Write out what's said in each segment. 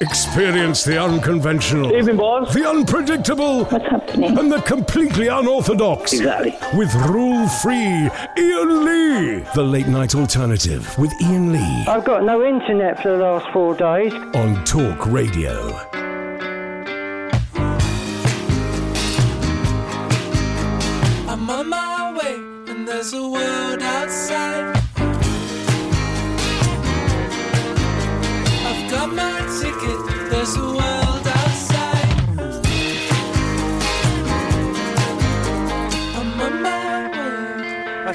Experience the unconventional, Evening, boss. the unpredictable, What's happening? and the completely unorthodox. Exactly. With rule free Iain Lee. The late night alternative with Iain Lee I've got no internet for the last four days. on Talk Radio.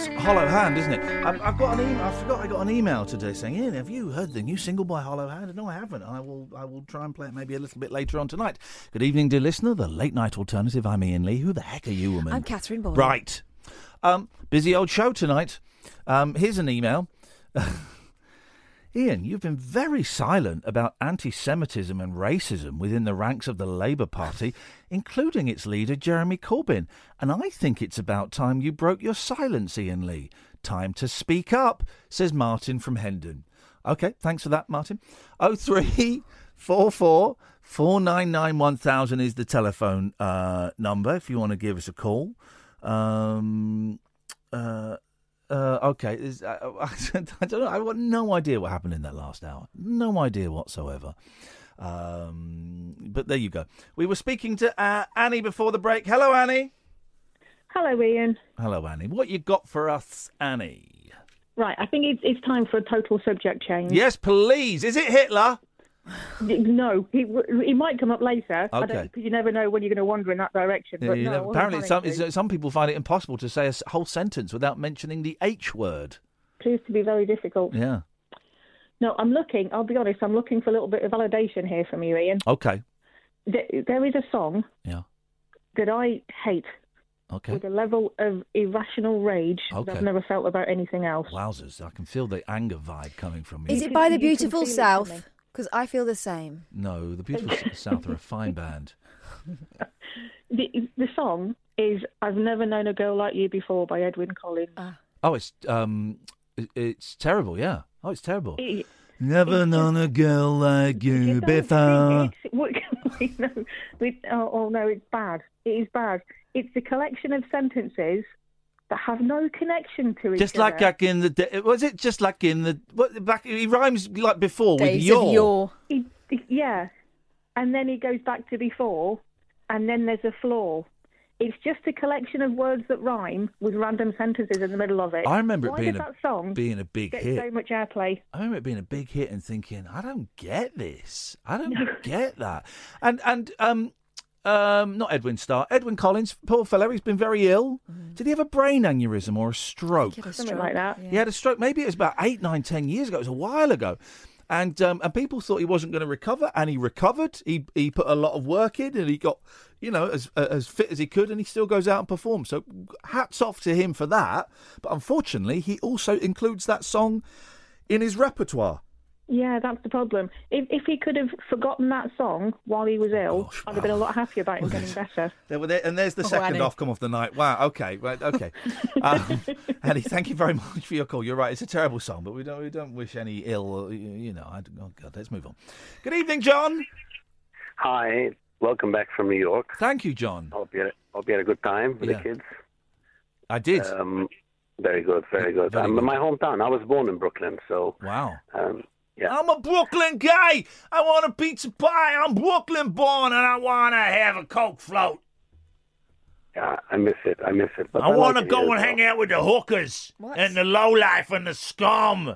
That's Hollow Hand, isn't it? I've, I've got an email. I forgot I got an email today saying, "Iain, have you heard the new single by Hollow Hand?" No, I haven't. I will. I will try and play it maybe a little bit later on tonight. Good evening, dear listener. The late night alternative. I'm Iain Lee. Who the heck are you, woman? I'm Catherine Boyle. Right. Um, busy old show tonight. Um, here's an email. Iain, you've been very silent about anti Semitism and racism within the ranks of the Labour Party, including its leader, Jeremy Corbyn. And I think it's about time you broke your silence, Iain Lee. Time to speak up, says Martin from Hendon. OK, thanks for that, Martin. 0344 499 1000 is the telephone uh, number if you want to give us a call. Um, uh, uh, okay, is- uh, I don't know. I've got no idea what happened in that last hour. No idea whatsoever. Um, but there you go. We were speaking to uh, Annie before the break. Hello, Annie. Hello, Iain. Hello, Annie. What you got for us, Annie? Right, I think it's, it's time for a total subject change. Yes, please. Is it Hitler? No, he he might come up later. Okay. because you never know when you're going to wander in that direction. But no, I apparently, some planning to. some people find it impossible to say a whole sentence without mentioning the H word. Proves to be very difficult. Yeah. No, I'm looking. I'll be honest. I'm looking for a little bit of validation here from you, Iain. Okay. There, there is a song Yeah. that I hate Okay. with a level of irrational rage that I've never felt about anything else. Wowzers! I can feel the anger vibe coming from you. Is it by the beautiful feel it South? Coming. Because I feel the same. No, the beautiful South are a fine band. The, the song is "I've Never Known a Girl Like You Before" by Edwyn Collins. Oh, it's um, it- it's terrible. Yeah. Oh, it's terrible. It- Never known a girl like you You don't before. think it's- what- no, we- oh, oh no, it's bad. It is bad. It's a collection of sentences that have no connection to each Just other. like in the day, was it just like in the what? Back he rhymes like before with Days your. He- he- yeah, and then he goes back to before, and then there's a flaw. It's just a collection of words that rhyme with random sentences in the middle of it. I remember it Why being a that song being a big get hit. so much airplay? I remember it being a big hit and thinking, I don't get this. I don't get that. And and um um not Edwin Starr, Edwyn Collins, poor fellow, he's been very ill. Did he have a brain aneurysm or a stroke? Get a Something like that. He had a stroke. Maybe it was about eight, nine, ten years ago. It was a while ago. And um, and people thought he wasn't going to recover, and he recovered. He he put a lot of work in, and he got you know as as fit as he could, and he still goes out and performs. So hats off to him for that. But unfortunately, he also includes that song in his repertoire. Yeah, that's the problem. If if he could have forgotten that song while he was ill, gosh, I'd have been a lot happier about him getting better. There, were there, and there's the Oh, second Annie. off come off the night. Wow. Okay. Right. Okay. Um, Annie, thank you very much for your call. You're right. It's a terrible song, but we don't we don't wish any ill. You you know. I, oh God. Let's move on. Good evening, John. Hi, welcome back from New York. Thank you, John. Hope you had, hope you had a good time with Yeah. the kids. I did. Um, very good, very good. Very um, good. My hometown. I was born in Brooklyn, so wow. um, Yeah. I'm a Brooklyn guy. I want a pizza pie. I'm Brooklyn born, and I want to have a Coke float. Yeah, I miss it. I miss it. But I want to like go and as hang out with the hookers What? and the lowlife and the scum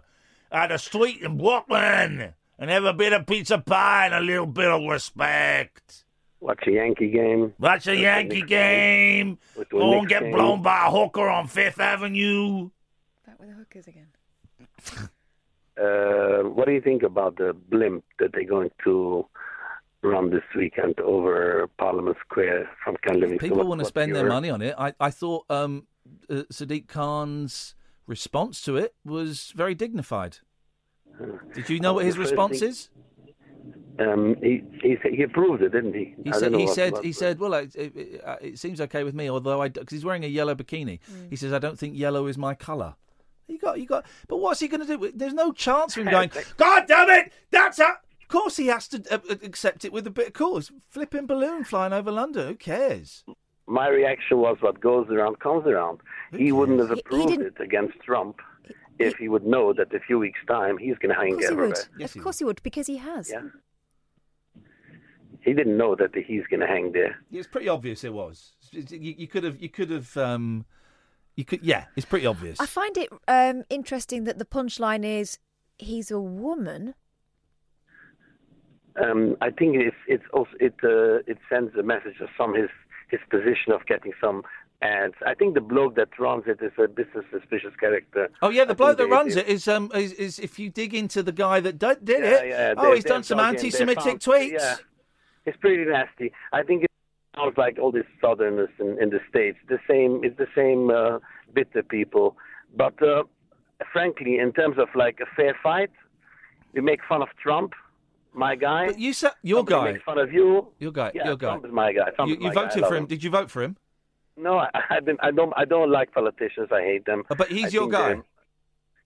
at the street in Brooklyn and have a bit of pizza pie and a little bit of respect. Watch a Yankee game. Watch a Yankee Knicks game. With the Go and get game. blown by a hooker on Fifth Avenue. Back with the hookers again. Uh, what do you think about the blimp that they're going to run this weekend over Parliament Square from Ken Livingstone? People What- want to what's spend their money on it. I, I thought um, uh, Sadiq Khan's response to it was very dignified. Did you know what his response thing- is? Um, he, he he approved it, didn't he? He said, he what- said, what- he said, well, it, it, it, uh, seems okay with me, although I, because he's wearing a yellow bikini. He says, I don't think yellow is my colour. You got, you got, but what's he going to do? There's no chance of him going, God damn it, that's a. Of course, he has to uh, uh, accept it with a bit of course. Flipping balloon flying over London. Who cares? My reaction was, what goes around comes around. He wouldn't have He- he approved it against Trump if he would know that a few weeks' time he's going to Of hang course he everywhere. would. Yes, he of course he would, because he has. Yeah. He didn't know that he's going to hang there. It's pretty obvious. It was. You, you could have, you could have, um, you could, yeah. It's pretty obvious. I find it um, interesting that the punchline is he's a woman. Um, I think it's it's also it uh, it sends a message of some his his position of getting some ads. I think the bloke that runs it is a business suspicious character. Oh yeah, the I bloke that runs they- it is um is, is if you dig into the guy that did, did Yeah, it. yeah, oh, they- he's they're done some dug in, they anti-Semitic found- tweets. Yeah, it's pretty nasty. I think it sounds like all these Southerners in, in the states. The same, it's the same uh, bitter people. But uh, frankly, in terms of like a fair fight, you make fun of Trump, my guy. But you said your Somebody guy, makes fun of you. your guy, Yeah, your guy. Trump is my guy. Trump You, you my guy. Voted love for him. Did you vote for him? No, I, I, didn't, I don't. I don't like politicians. I hate them. But he's I your guy.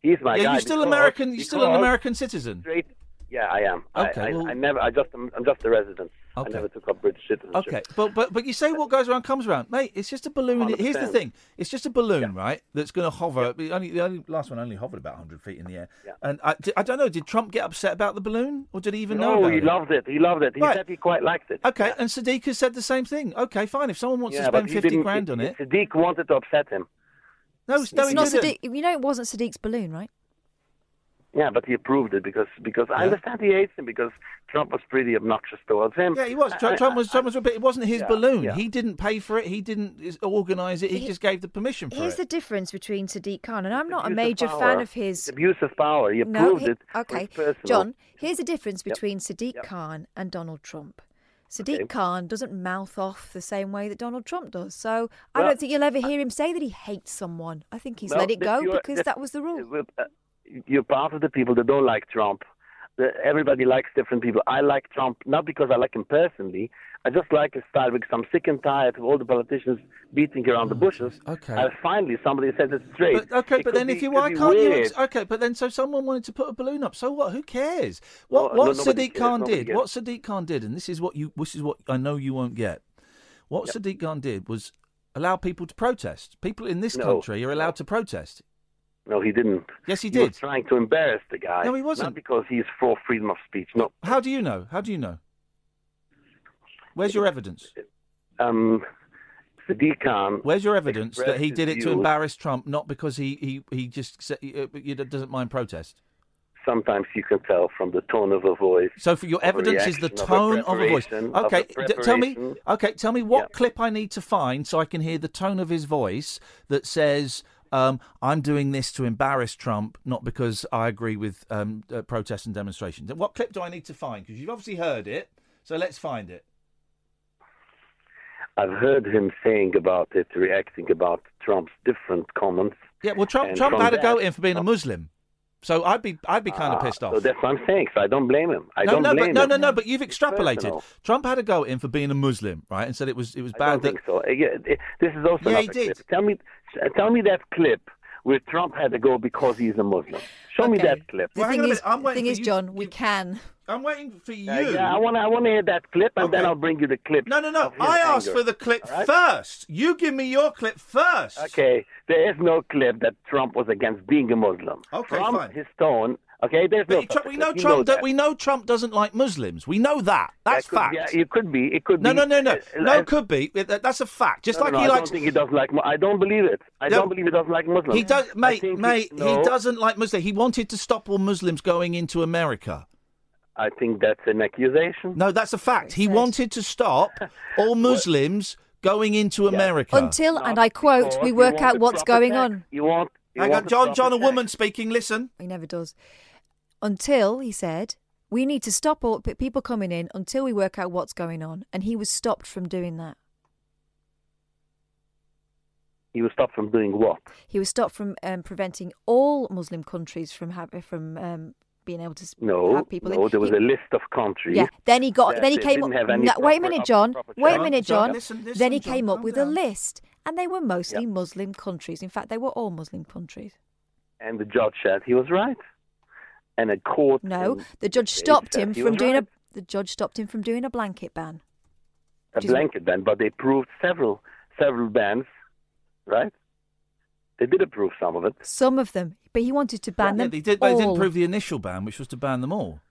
He's my yeah, guy. you're still because- American. You're still an American citizen. Straight. Yeah, I am. I- Okay, I, well- I never. I just. I'm, I'm just a resident. Okay. I never took up British citizenship. Okay, but but but you say what goes around comes around, mate. It's just a balloon. Here's the thing: it's just a balloon, right? That's going to hover. The only the only last one only hovered about 100 feet in the air. Yeah. And I, I don't know. Did Trump get upset about the balloon, or did he even know No, he it? loved it. He loved it. He Right. said he quite liked it. Okay, Yeah. and Sadiq has said the same thing. Okay, fine. If someone wants Yeah, to spend 50 grand on it, Sadiq wanted to upset him. no, It's no, he not didn't. Sadiq. You know, it wasn't Sadiq's balloon, right? Yeah, but he approved it because because I understand he hates him because Trump was pretty obnoxious towards him. Yeah, he was. I- Trump, I- Trump was. Trump was. But it wasn't his Yeah, balloon. yeah. He didn't pay for it. He didn't organise it. He, He- just gave the permission for Here's it. the difference between Sadiq Khan, and I'm not a abuse of major power. fan of his. It's abuse of power. He No, approved he- it. okay, John. Here's the difference Yep. between Sadiq Yep. Khan and Donald Trump. Sadiq Okay. Khan doesn't mouth off the same way that Donald Trump does. So I Well, don't think you'll ever hear him say that he hates someone. I think he's Well, let it go because that was the rule. uh, You're part of the people that don't like Trump. Everybody likes different people. I like Trump not because I like him personally. I just like his style because I'm sick and tired of all the politicians beating around the oh, bushes. Oh, okay. And finally, somebody says it straight. But, okay, It but then be- if you why can't you? Ex- okay, but then so someone wanted to put a balloon up. So what? Who cares? What No, what no, Sadiq Khan did? cares. What Sadiq Khan did, and this is what you this is what I know you won't get. What Sadiq Khan did was allow people to protest. People in this No, country are allowed to protest. No, he didn't. Yes, he He was did. trying to embarrass the guy. No, he wasn't. Not because he's for freedom of speech. No. How do you know? How do you know? Where's your evidence? Um, Sadiq Khan. Where's your evidence that he did it to embarrass Trump, not because he he he just sa- he, uh, he doesn't mind protest? Sometimes you can tell from the tone of a voice. So for your evidence is the reaction, of a tone of a voice. Okay, a d- tell me. Okay, tell me what Yeah. clip I need to find so I can hear the tone of his voice that says, um, "I'm doing this to embarrass Trump, not because I agree with um, uh, protests and demonstrations." What clip do I need to find? Because you've obviously heard it, so let's find it. I've heard him saying about it, reacting about Trump's different comments. Yeah, well, Trump Trump had a go at him for being a Muslim, so I'd be I'd be kind of Ah, pissed off. So that's what I'm saying. So I don't blame him. I no, don't no, blame but no, him. no, no. But you've extrapolated. Trump had a go at him for being a Muslim, right? And said it was it was I bad don't that think so. Uh, yeah, this is also Yeah, he did. clip. Tell me, tell me that clip where Trump had to go because he's a Muslim. Show me that clip. The Well, thing is, the thing is, you- John, we can. I'm waiting for you. Uh, yeah, I want to I want to hear that clip, and then I'll bring you the clip. No, no, no. I asked anger. for the clip All right? first. You give me your clip first. Okay, there is no clip that Trump was against being a Muslim. Okay, From fine. his tone, Okay, there's no. Trump- we know substitute. You Trump. that. do- we know Trump doesn't like Muslims. We know that. That's That could- fact. Yeah, it could be. It could no, be. no, no, no, Uh, no. uh, It could be. That's a fact. Just no, like no, he I likes. don't think he does like. I don't believe it. I No. don't believe he doesn't like Muslims. He does, I mate. think Mate, no, he doesn't like Muslims. He wanted to stop all Muslims going into America. I think that's an accusation. No, that's a fact. He wanted to stop all Muslims going into America. Until, and I quote, we work out what's going on. You want? You Hang want on, John. John, a woman speaking. Listen. He never does. Until, he said, we need to stop all people coming in until we work out what's going on. And he was stopped from doing that. He was stopped from doing what? He was stopped from um, preventing all Muslim countries from have, from um, being able to No, have people no. in. There was He- a list of countries. Yeah. Then he got. Then he came up. have any No, wait a minute, John. Wait a minute, John, John. listen, listen, then he John, came up calm with a list, and they were mostly Muslim countries. In fact, they were all Muslim countries. And the judge said he was right. And a court. No, the judge stopped him from doing right. a. The judge stopped him from doing a blanket ban. a which is what- blanket ban, but they proved several several bans, right? They did approve some of it. Some of them, but he wanted to ban Yeah, them they did. They didn't all. prove the initial ban, which was to ban them all.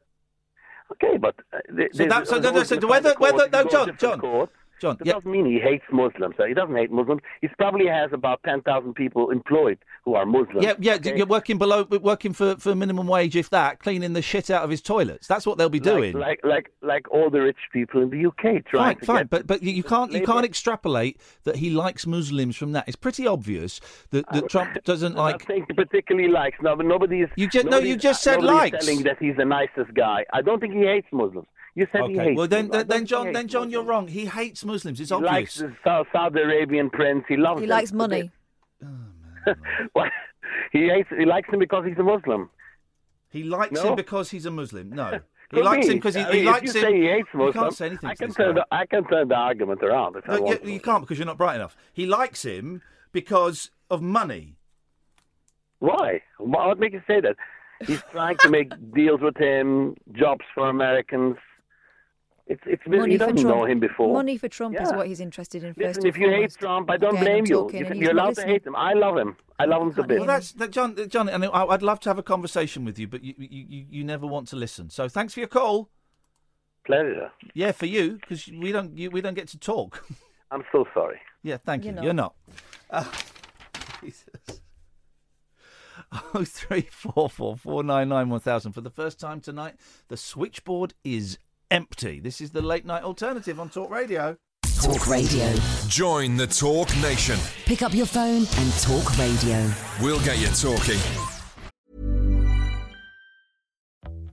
Okay, but uh, they, So they- that- so they- no, no, so whether- the court- whether- no, John, John, court. John, That yeah. doesn't mean he hates Muslims. He doesn't hate Muslims. He probably has about ten thousand people employed who are Muslims. Yeah, yeah. okay? You're working below, working for, for minimum wage, if that, cleaning the shit out of his toilets. That's what they'll be doing. Like, like, like all the rich people in the UK trying Fine, to fine, but but you, can't you can't extrapolate that he likes Muslims from that. It's pretty obvious that, that Trump doesn't like. saying he particularly likes. No, but nobody's. You just- no, you just said likes. Telling that he's the nicest guy. I don't think he hates Muslims. You said he hates. well then Muslims. Then, then John then John you're wrong. He hates Muslims. It's He likes the Saudi Arabian prince. He loves. He him. likes money. What? he hates. He likes him because he's a Muslim. He likes No? him because he's a Muslim. No, he likes be. him because he, I he mean, likes you him. say he hates you Muslims. can't say anything I can this turn. guy. The, I can turn the argument around if I want. you, you can't because you're not bright enough. He likes him because of money. Why? Why- What makes you say that? He's trying to make deals with him, jobs for Americans. It's it's Money he for doesn't Trump. know him before. Money for Trump is what he's interested in first Listen, and if you hate. Trump, I don't Again, blame you. talking You- and he's You're not allowed to hate him. I love him. I love him to bits. Well, that's that, John. John, and I, I'd love to have a conversation with you, but you, you, you, you never want to listen. So thanks for your call. Pleasure. Yeah, for you because we don't you, we don't get to talk. I'm so sorry. yeah, thank you. You're You're not. not. Uh, Jesus. Oh three four four four nine nine one thousand. For the first time tonight, the switchboard is empty. This is the late night alternative on Talk Radio. Talk Radio. Join the Talk Nation. Pick up your phone and talk radio. We'll get you talking.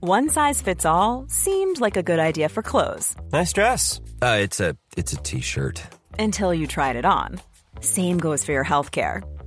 One size fits all seemed like a good idea for clothes Nice dress. Uh, it's a it's a t-shirt. until you tried it on. Same goes for your healthcare.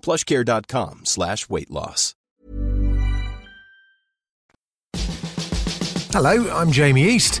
plushcare.com slash weight loss. Hello, I'm Jamie East.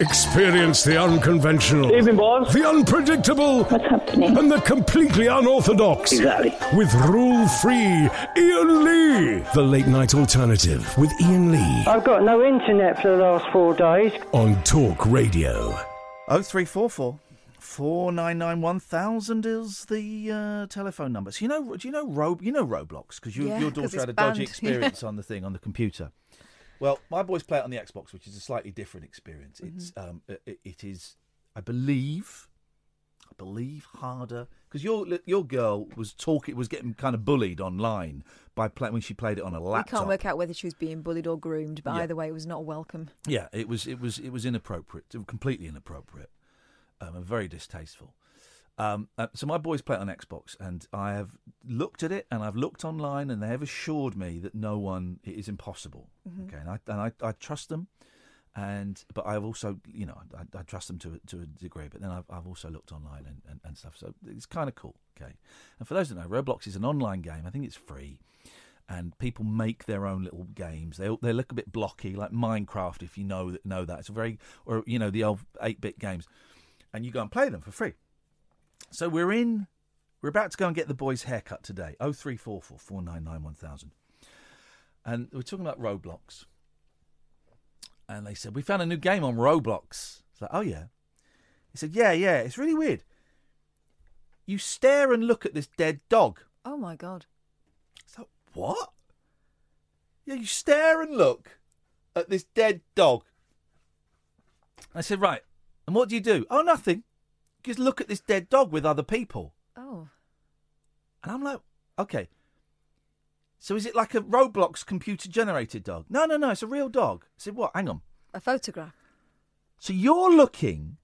Experience the unconventional. Evening, boss. The unpredictable. What's happening? And the completely unorthodox. Exactly. With rule free Iain Lee. The late night alternative with Iain Lee I've got no internet for the last four days. on Talk Radio. Oh three four four four nine nine one thousand is the uh, telephone number. So you know, do you know Ro- You know Roblox because you, Yeah, your 'cause daughter had a dodgy banned. experience on the thing on the computer. Well, my boys play it on the Xbox, which is a slightly different experience. Mm-hmm. It's um, it, it is, I believe, I believe harder because your your girl was talking was getting kind of bullied online by playing when she played it on a laptop. We can't work out whether she was being bullied or groomed, but Yeah. either way, it was not welcome. Yeah, it was it was it was inappropriate, completely inappropriate, um, and very distasteful. Um, uh, so my boys play it on Xbox, and I have looked at it, and I've looked online, and they have assured me that no one it is impossible. Mhm. Okay, and I and I, I trust them, and but I've also you know I, I trust them to a- to a degree, but then I've I've also looked online and, and, and stuff, so it's kind of cool. Okay, and for those that know, Roblox is an online game. I think it's free and people make their own little games. They they look a bit blocky, like Minecraft. If you know that know that it's a very or you know the old eight bit games, and you go and play them for free. So we're in. We're about to go and get the boys' haircut today. Oh three four four four nine nine one thousand, and we're talking about Roblox. And they said we found a new game on Roblox. It's like, oh yeah. He said, yeah, yeah. It's really weird. You stare and look at this dead dog. Oh my god. So what? Yeah, you stare and look at this dead dog. I said, right. And what do you do? Oh, nothing. Just look at this dead dog with other people. Oh. And I'm like, okay. So is it like a Roblox computer generated dog? No, no, no. It's a real dog. I said, what? Hang on. A photograph. So you're looking.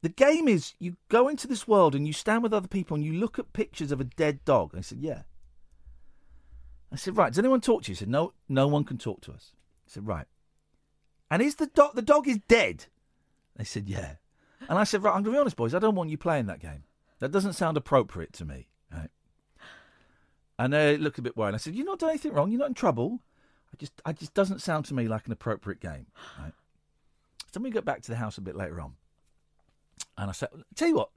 The game is you go into this world and you stand with other people and you look at pictures of a dead dog. I said, yeah. I said, right. Does anyone talk to you? He said, no. No one can talk to us. I said, right. And is the dog the dog is dead? They said, yeah. And I said, right. I'm gonna be honest, boys. I don't want you playing that game. That doesn't sound appropriate to me. Right. And they looked a bit worried. I said, you're not doing anything wrong. You're not in trouble. I just, I just doesn't sound to me like an appropriate game. Right. So then we get back to the house a bit later on, and I said, "Tell you what,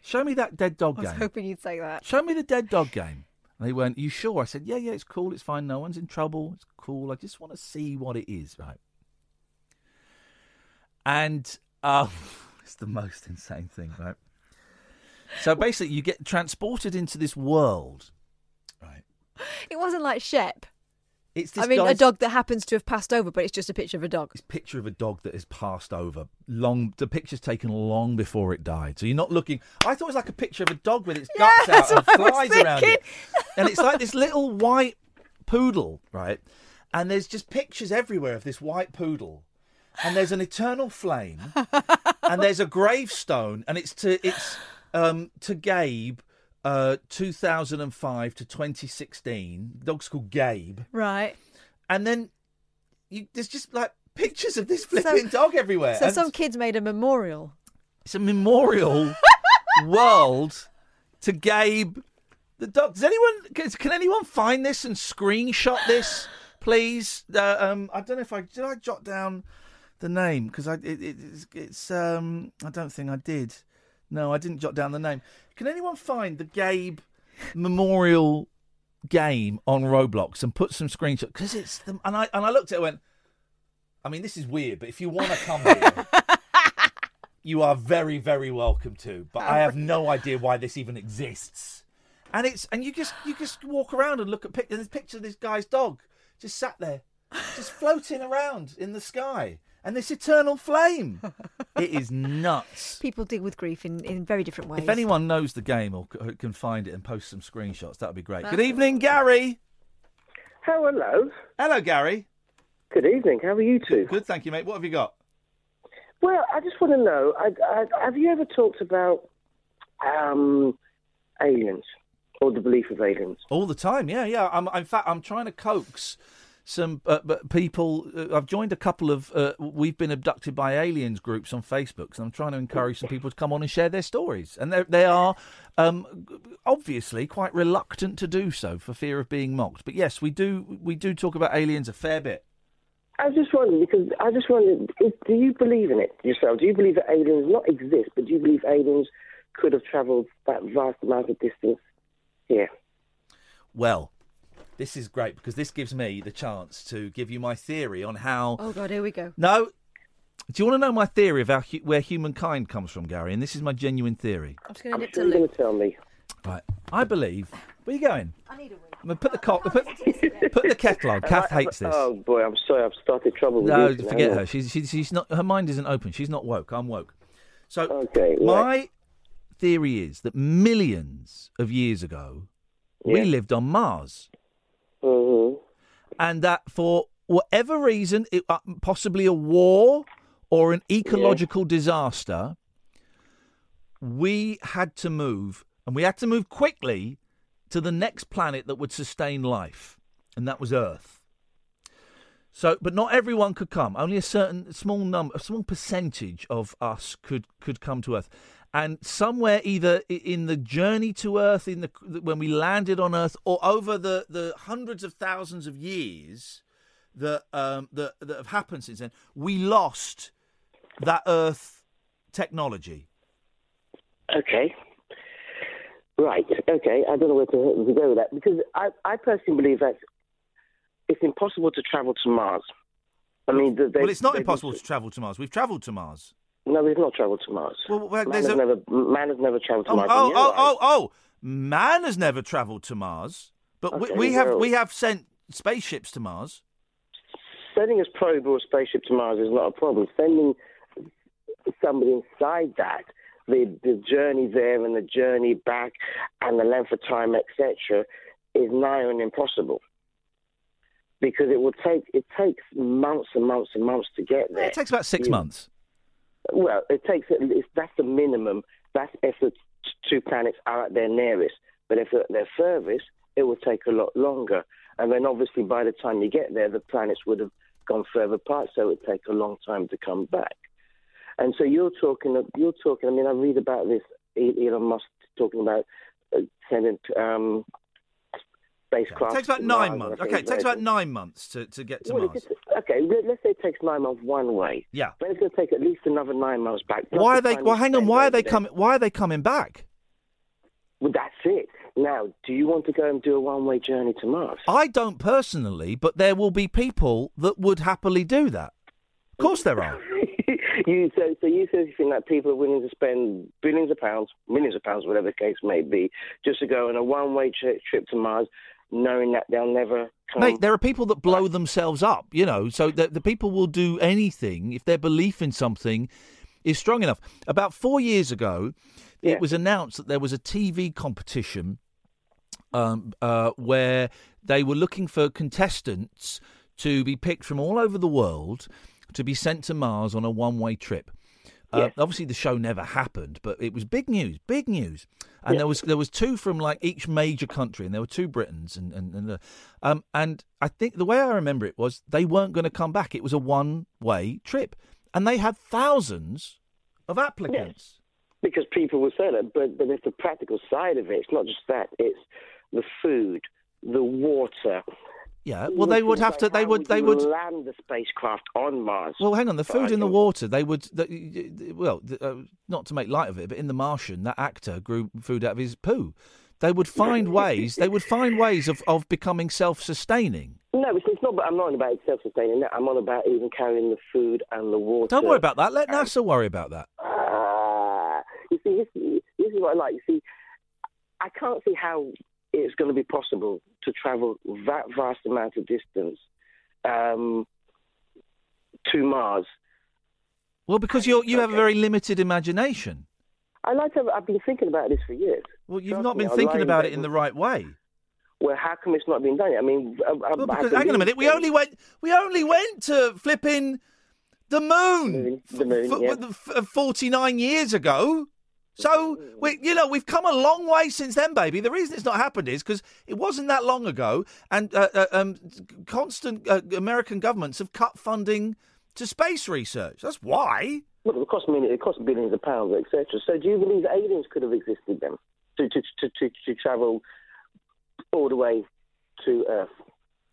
show me that dead dog I was game. hoping you'd say that. Show me the dead dog game." And they went, "You sure?" I said, "Yeah, yeah, it's cool. It's fine. No one's in trouble. It's cool. I just want to see what it is, right?" And um, it's the most insane thing, right? So basically, you get transported into this world. Right? It wasn't like Shep. It's this I mean, a dog that happens to have passed over, but it's just a picture of a dog. It's a picture of a dog that has passed over. Long, the picture's taken long before it died. So you're not looking. I thought it was like a picture of a dog with its guts that's out and what I was flies around it, and it's like this little white poodle, right? And there's just pictures everywhere of this white poodle, and there's an eternal flame, and there's a gravestone, and it's to it's um to Gabe. Uh, 2005 to 2016. The dog's called Gabe. Right. And then you, there's just like pictures of this flipping dog everywhere. So And some kids made a memorial. it's a memorial world to Gabe the dog. Does anyone can, can anyone find this and screenshot this, please? Uh, um, I don't know if I did. I jot down the name because I it, it, it's, it's um I don't think I did. No, I didn't jot down the name. Can anyone find the Gabe memorial game on Roblox and put some screenshots? Because it's the, and I and I looked at it and went. I mean, this is weird, but if you want to come here, you are very, very welcome to. But I have no idea why this even exists. And it's and you just you just walk around and look at pictures. There's picture of this guy's dog just sat there, just floating around in the sky, and this eternal flame. it is nuts. People deal with grief in, in very different ways. If anyone knows the game or c- can find it and post some screenshots, that would be great. Good evening, Gary. Oh, hello. Hello, Gary. Good evening. How are you two? Good, thank you, mate. What have you got? Well, I just want to know: I, I, have you ever talked about um, aliens or the belief of aliens? All the time, yeah, yeah. I'm, in fact, I'm trying to coax some uh, but people. Uh, I've joined a couple of. Uh, we've been abducted by aliens groups on Facebook, so I'm trying to encourage some people to come on and share their stories. And they they are um, obviously quite reluctant to do so for fear of being mocked. But yes, we do we do talk about aliens a fair bit. I just wondered because I just wondered: is, do you believe in it yourself? Do you believe that aliens not exist, but do you believe aliens could have travelled that vast amount of distance here? Well, this is great because this gives me the chance to give you my theory on how. Oh God, here we go. No. Do you want to know my theory of how, where humankind comes from, Gary? And this is my genuine theory. I'm just going to nip Sure to going Luke. to tell me. Right. I believe. Where are you going? I need a wee. I'm gonna put the co- oh, put, put the kettle on. Kath I- hates this. Oh boy, I'm sorry. I've started trouble with No, you. forget Hang her. She's, she's she's not. Her mind isn't open. She's not woke. I'm woke. So Okay, my theory is that millions of years ago, we lived on Mars, Mhm. and that for whatever reason, it, uh, possibly a war or an ecological disaster, we had to move, and we had to move quickly to the next planet that would sustain life, and that was Earth. So, but not everyone could come. Only a certain small number, a small percentage of us could could come to Earth. And somewhere, either in the journey to Earth, in the when we landed on Earth, or over the, the hundreds of thousands of years that um, that that have happened since then, we lost that Earth technology. Okay. Right. Okay. I don't know where to, to go with that because I, I personally believe that it's impossible to travel to Mars. I mean, they, well, it's not impossible to travel to Mars. We've travelled to Mars. No, we've not travelled to Mars. Well, well, man, has a- never, man has never travelled to Oh, Mars. oh, oh, oh, oh! Man has never travelled to Mars, but Okay, we, we have we have sent spaceships to Mars. Sending a probe or a spaceship to Mars is not a problem. Sending somebody inside that, the the journey there and the journey back, and the length of time, etc., is nigh on impossible. Because it will take it takes months and months and months to get there. It takes about six You- months. Well, it takes at least that's the minimum. That's if the two planets are at their nearest. But if they're at their furthest, it will take a lot longer. And then obviously by the time you get there, the planets would have gone further apart, so it would take a long time to come back. And so you're talking. You're talking. I mean, I read about this. Elon Musk talking about uh, sending um, It takes about nine Mars, months. Okay, it takes about nine months to, to get to Well, Mars. Okay, let- let's say it takes nine months one way. Yeah. But it's going to take at least another nine months back. Why are they? Well, hang on. Why are they coming? Why are they coming back? Well, that's it. Now, do you want to go and do a one-way journey to Mars? I don't personally, but there will be people that would happily do that. Of course, there are. you so so you think that people are willing to spend billions of pounds, millions of pounds, whatever the case may be, just to go on a one-way tri- trip to Mars, knowing that they'll never come? Mate, there are people that blow themselves up, you know, so the, the people will do anything if their belief in something is strong enough. About four years ago, it was announced that there was a TV competition um, uh, where they were looking for contestants to be picked from all over the world to be sent to Mars on a one way trip. Uh, Obviously, the show never happened, but it was big news, big news. And there was there was two from like each major country, and there were two Britons, and and and, uh, um, and I think the way I remember it was they weren't going to come back. It was a one way trip, and they had thousands of applicants. because people will say that, but but it's the practical side of it. It's not just that; it's the food, the water. Yeah, well, they would have to. They would. They would. land the spacecraft on Mars. Well, hang on. The food in the water, they would. The, well, the, uh, not to make light of it, but in The Martian, that actor grew food out of his poo. They would find ways. They would find ways of, of becoming self-sustaining. No, it's, not. I'm not about self-sustaining. that. I'm on about even carrying the food and the water. Don't worry about that. Let NASA worry about that. Ah, you see, this, this is what I like. You see, I can't see how it's going to be possible to travel that vast amount of distance um, to Mars. Well, because you you have a very limited imagination. I like to. I've been thinking about this for years. Well, you've Trust not been thinking about it in the right way. Well, how come it's not been done yet? I mean, I, I, Well, I hang on a minute. We only went. We only went to flipping The moon. The moon. F- yeah. f- f- 49 years ago. So, we, you know, we've come a long way since then, baby. The reason it's not happened is because it wasn't that long ago, and uh, uh, um, constant uh, American governments have cut funding to space research. That's why. Well, it cost millions, it cost billions of pounds, etc. So, do you believe aliens could have existed then to to to to, to travel all the way to Earth?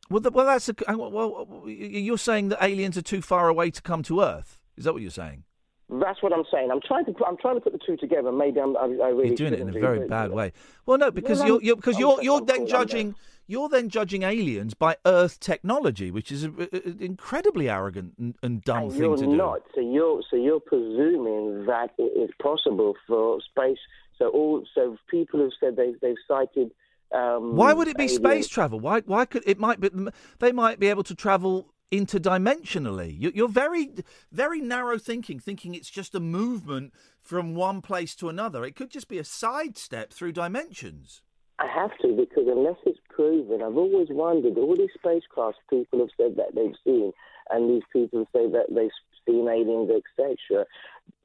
Well, the, well, that's a, well. You're saying that aliens are too far away to come to Earth. Is that what you're saying? That's what I'm saying. I'm trying to put, I'm trying to put the two together. Maybe I'm, I, I really You're doing it in a very bad way. Well, no, because you're, you're because I'm- you're you're I'm then judging you're then judging aliens by Earth technology, which is an incredibly arrogant and, and dumb And thing you're to do. not. So you're so you're presuming that it is possible for space. So all so people have said they they've cited. Um, Why would it be aliens- space travel? Why why could it might be they might be able to travel interdimensionally? You- You're very very narrow thinking, thinking it's just a movement from one place to another. It could just be a sidestep through dimensions. I have to because unless it's proven, I've always wondered. All these spacecraft people have said that they've seen, and these people say that they've seen aliens, etc.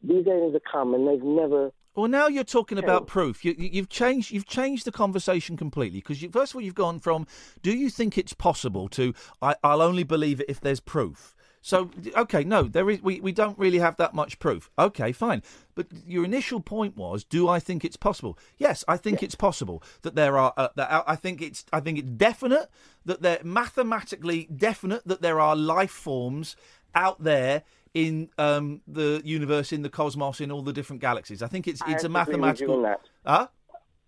These aliens have come and they've never. Well, now you're talking about proof. You, you've changed. You've changed the conversation completely because you, first of all, you've gone from "Do you think it's possible?" to I, "I'll only believe it if there's proof." So, okay, no, there is. We, we don't really have that much proof. Okay, fine. But your initial point was, do I think it's possible? Yes, I think it's possible that there are. Uh, that I I think it's. I think it's definite that they're mathematically definite that there are life forms out there in um, the universe, in the cosmos, in all the different galaxies. I think it's I it's a have to agree with you mathematical. Huh?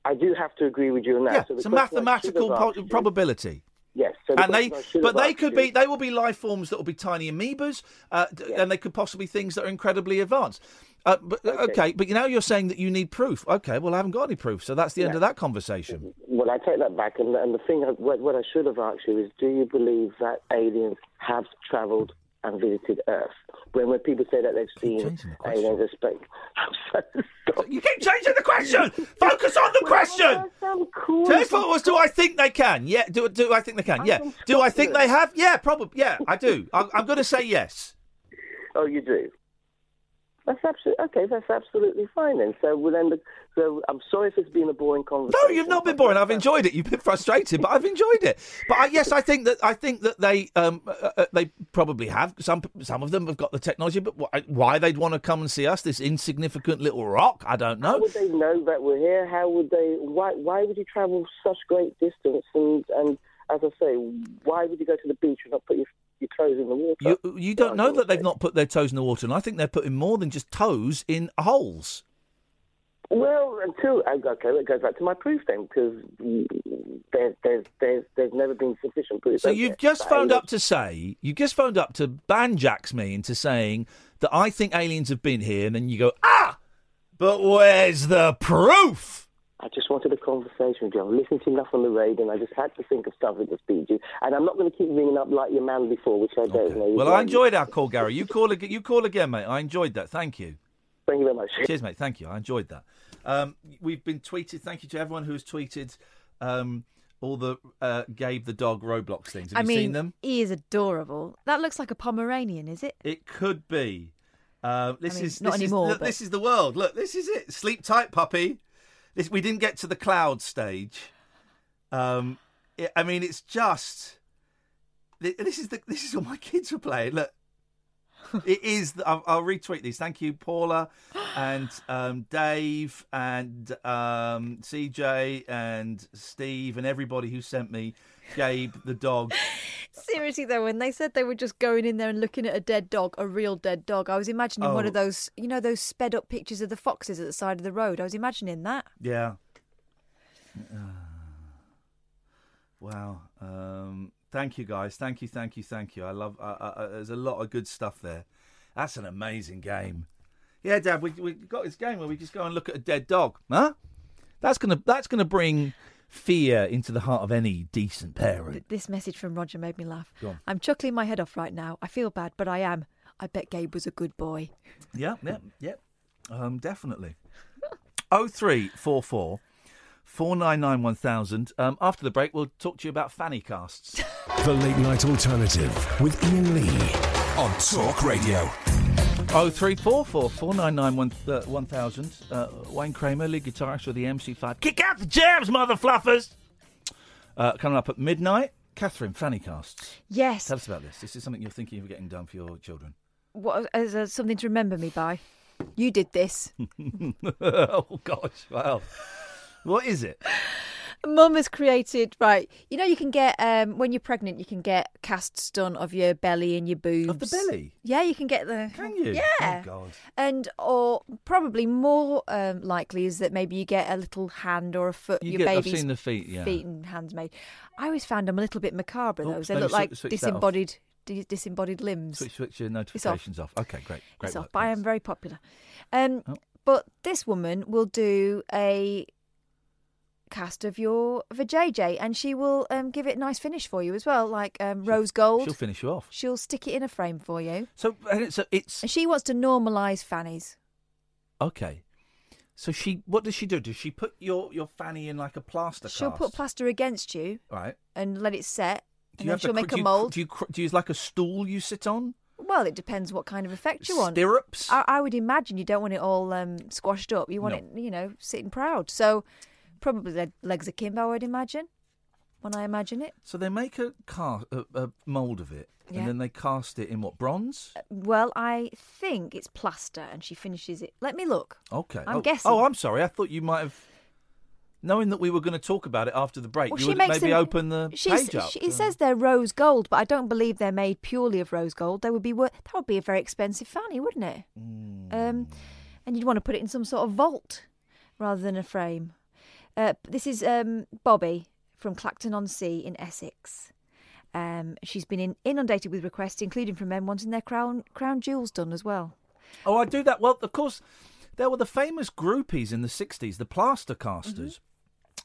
I do have to agree with you on that. Yeah, So it's a question I should mathematical po- probability. Yes, so and they, question I should but they could be, they will be life forms that will be tiny amoebas, uh, d- and they could possibly things that are incredibly advanced. Uh, but okay. but now you're saying that you need proof. Okay, well I haven't got any proof, so that's the end of that conversation. Well, I take that back, and, and the thing, I, what, what I should have asked you is, do you believe that aliens have travelled and visited Earth? When when people say that they've seen aliens in space, I'm so sorry. You keep changing the question. Focus on the question. Today's thought was, do I think they can? Yeah. Do do I think they can? Yeah. Do I think they have? Yeah, probably. Yeah, I do. I'm, I'm going to say yes. Oh, you do. That's absolutely okay. That's absolutely fine then. So, well, then, the, so I'm sorry if it's been a boring conversation. No, you've not been boring. I've enjoyed it. You've been frustrated, but I've enjoyed it. But I, yes, I think that I think that they um uh, uh, they probably have some some of them have got the technology, but why, why they'd want to come and see us, this insignificant little rock, I don't know. How would they know that we're here? How would they? Why? Why would you travel such great distance? And and as I say, why would you go to the beach and not put your, your toes in the water? You you don't know that they've not put their toes in the water, and I think they're putting more than just toes in holes. Well, until okay, that goes back to my proof then, because there's there's there's there's never been sufficient proof. So you've there? just That phoned aliens- up to say you've just phoned up to banjax me into saying that I think aliens have been here, and then you go ah, but where's the proof? I just wanted a conversation with you. I'm listening to enough on the radio, and I just had to think of something to speak to you. And I'm not going to keep ringing up like your man before, which I don't know. Well, I enjoyed our call, Gary. You call again. You call again, mate. I enjoyed that. Thank you. Thank you very much. Cheers, mate. Thank you. I enjoyed that. Um, we've been tweeted. Thank you to everyone who has tweeted um, all the uh, Gabe the dog Roblox things. Have I you mean, seen them? he is adorable. That looks like a Pomeranian, is it? It could be. Uh, this I mean, is not this anymore, Is, look, but- This is the world. Look, this is it. Sleep tight, puppy. This we didn't get to the cloud stage. Um, it- I mean, it's just. This is the. This is what my kids were playing. Look, it is. I'll, I'll retweet these. Thank you, Paula, and um, Dave, and um, CJ, and Steve, and everybody who sent me Gabe the dog. Seriously though, when they said they were just going in there and looking at a dead dog, a real dead dog, I was imagining one Oh. of those, you know, those sped up pictures of the foxes at the side of the road. I was imagining that. Yeah. Wow. Um, thank you, guys. Thank you, thank you, thank you. I love. Uh, uh, there's a lot of good stuff there. That's an amazing game. Yeah, Dad. We we got this game where we just go and look at a dead dog. Huh? That's gonna that's gonna bring fear into the heart of any decent parent. This message from Roger made me laugh. Go on. I'm chuckling my head off right now. I feel bad, but I am. I bet Gabe was a good boy. Yeah, yeah, yeah. Um, definitely. Oh three four four. 499 1000. Um, after the break, we'll talk to you about fanny casts. The Late Night Alternative with Iain Lee. On Talk Radio. Oh three four four four nine nine one uh, one thousand. Uh, Wayne Kramer, lead guitarist with the MC5. Kick out the jams, mother fluffers. Uh, coming up at midnight, Catherine Fanny casts. Yes. Tell us about this. This is something you're thinking of getting done for your children. What as uh, something to remember me by? You did this. oh gosh! Wow. What is it? Mum has created right. You know, you can get um, when you're pregnant, you can get casts done of your belly and your boobs. Of the belly? Yeah, you can get the. Can you? Yeah. Oh God. And or probably more um, likely is that maybe you get a little hand or a foot. You your get- I've seen the feet, yeah. feet and hands made. I always found them a little bit macabre. Oh, Those they look like disembodied di- disembodied limbs. Switch, switch your notifications off. Okay, great. Great it's work. off, but I am very popular. Um, Oh. But this woman will do a cast of your of a JJ, and she will um, give it a nice finish for you as well, like um, rose gold. She'll finish you off. She'll stick it in a frame for you. So, and it's, it's And she wants to normalise fannies. okay. So she, what does she do? Does she put your, your fanny in like a plaster She'll cast? put plaster against you right. and let it set, Do and you then have she'll the, make do a you- mould. Do you, cr- do you use like a stool you sit on? Well, it depends what kind of effect you want. Stirrups? I, I would imagine you don't want it all um, squashed up. You want No. it, you know, sitting proud. So probably le- legs akimbo, I would imagine. When I imagine it. So they make a car, a, a mould of it, Yeah. and then they cast it in what bronze? Well, I think it's plaster, and she finishes it. Let me look. Okay. I'm oh, guessing. Oh, I'm sorry. I thought you might have, knowing that we were going to talk about it after the break. Well, you she would makes maybe them- open the she's- page up. she- it says they're rose gold, but I don't believe they're made purely of rose gold. They would be wor- that would be a very expensive fanny, wouldn't it? Hmm. Um, and you'd want to put it in some sort of vault rather than a frame. Uh, this is um, Bobby from Clacton on Sea in Essex. Um, she's been in, inundated with requests, including from men wanting their crown crown jewels done as well. Oh, I do that. Well, of course, there were the famous groupies in the 60s, the plaster casters,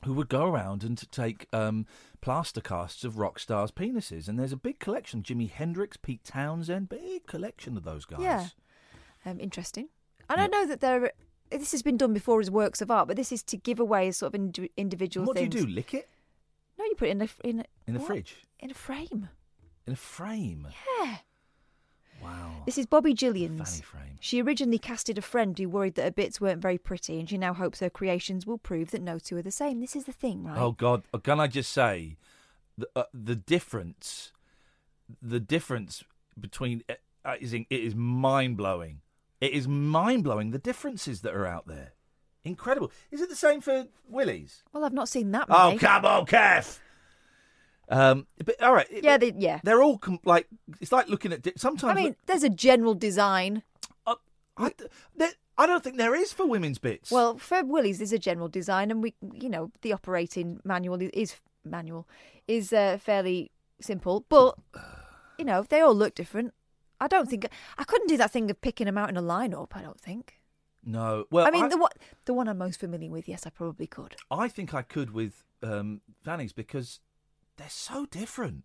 who would go around and to take um, plaster casts of rock stars' penises. And there's a big collection. Jimi Hendrix, Pete Townshend, big collection of those guys. Yeah, um, interesting. And I know that there. This has been done before as works of art, but this is to give away as sort of indi- individual What things. do you do? Lick it No, you put it in a in a, in the what? fridge? in a frame. In a frame? Yeah. Wow. This is Bobby Gillians. Fanny frame. She originally casted a friend who worried that her bits weren't very pretty, and she now hopes her creations will prove that no two are the same. This is the thing, right? Oh God! Uh, Can I just say, the uh, the difference, the difference between uh, is in- it is mind blowing. It is mind blowing the differences that are out there. Incredible. Is it the same for Willies? Well, I've not seen that Oh many. come on, Kath. Um, but all right. Yeah, they, yeah. they're all com- like it's like looking at di- sometimes. I mean, there's a general design. I, there- I don't think there is for women's bits. Well, for Willie's, there's a general design, and we, you know, the operating manual is, is manual is uh, fairly simple, but you know, they all look different. I don't think I couldn't do that thing of picking them out in a lineup. I don't think. no. Well, I mean, the one the one I'm most familiar with, yes, I probably could. I think I could with um, fannies because they're so different,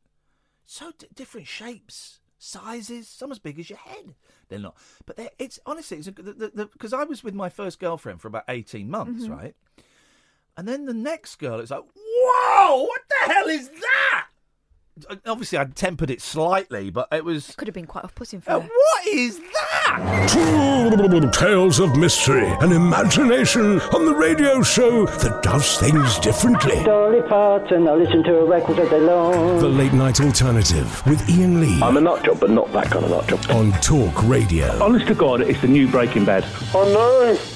so d- different shapes, sizes. Some as big as your head. They're not, but they're, it's honestly it's because I was with my first girlfriend for about eighteen months, Mm-hmm. Mhm. right? And then the next girl, it's like, whoa, what the hell is that? Uh, Obviously, I'd tempered it slightly, but it was. Could have been quite off-putting for Uh, her. what is that? Two tales of mystery and imagination on the radio show that does things differently. Dolly Parton, I listen to a record all day long. The Late Night Alternative with Iain Lee. I'm a nut job, but not that kind of nut job. On Talk Radio. Honest to God, it's the new Breaking Bad. Oh no!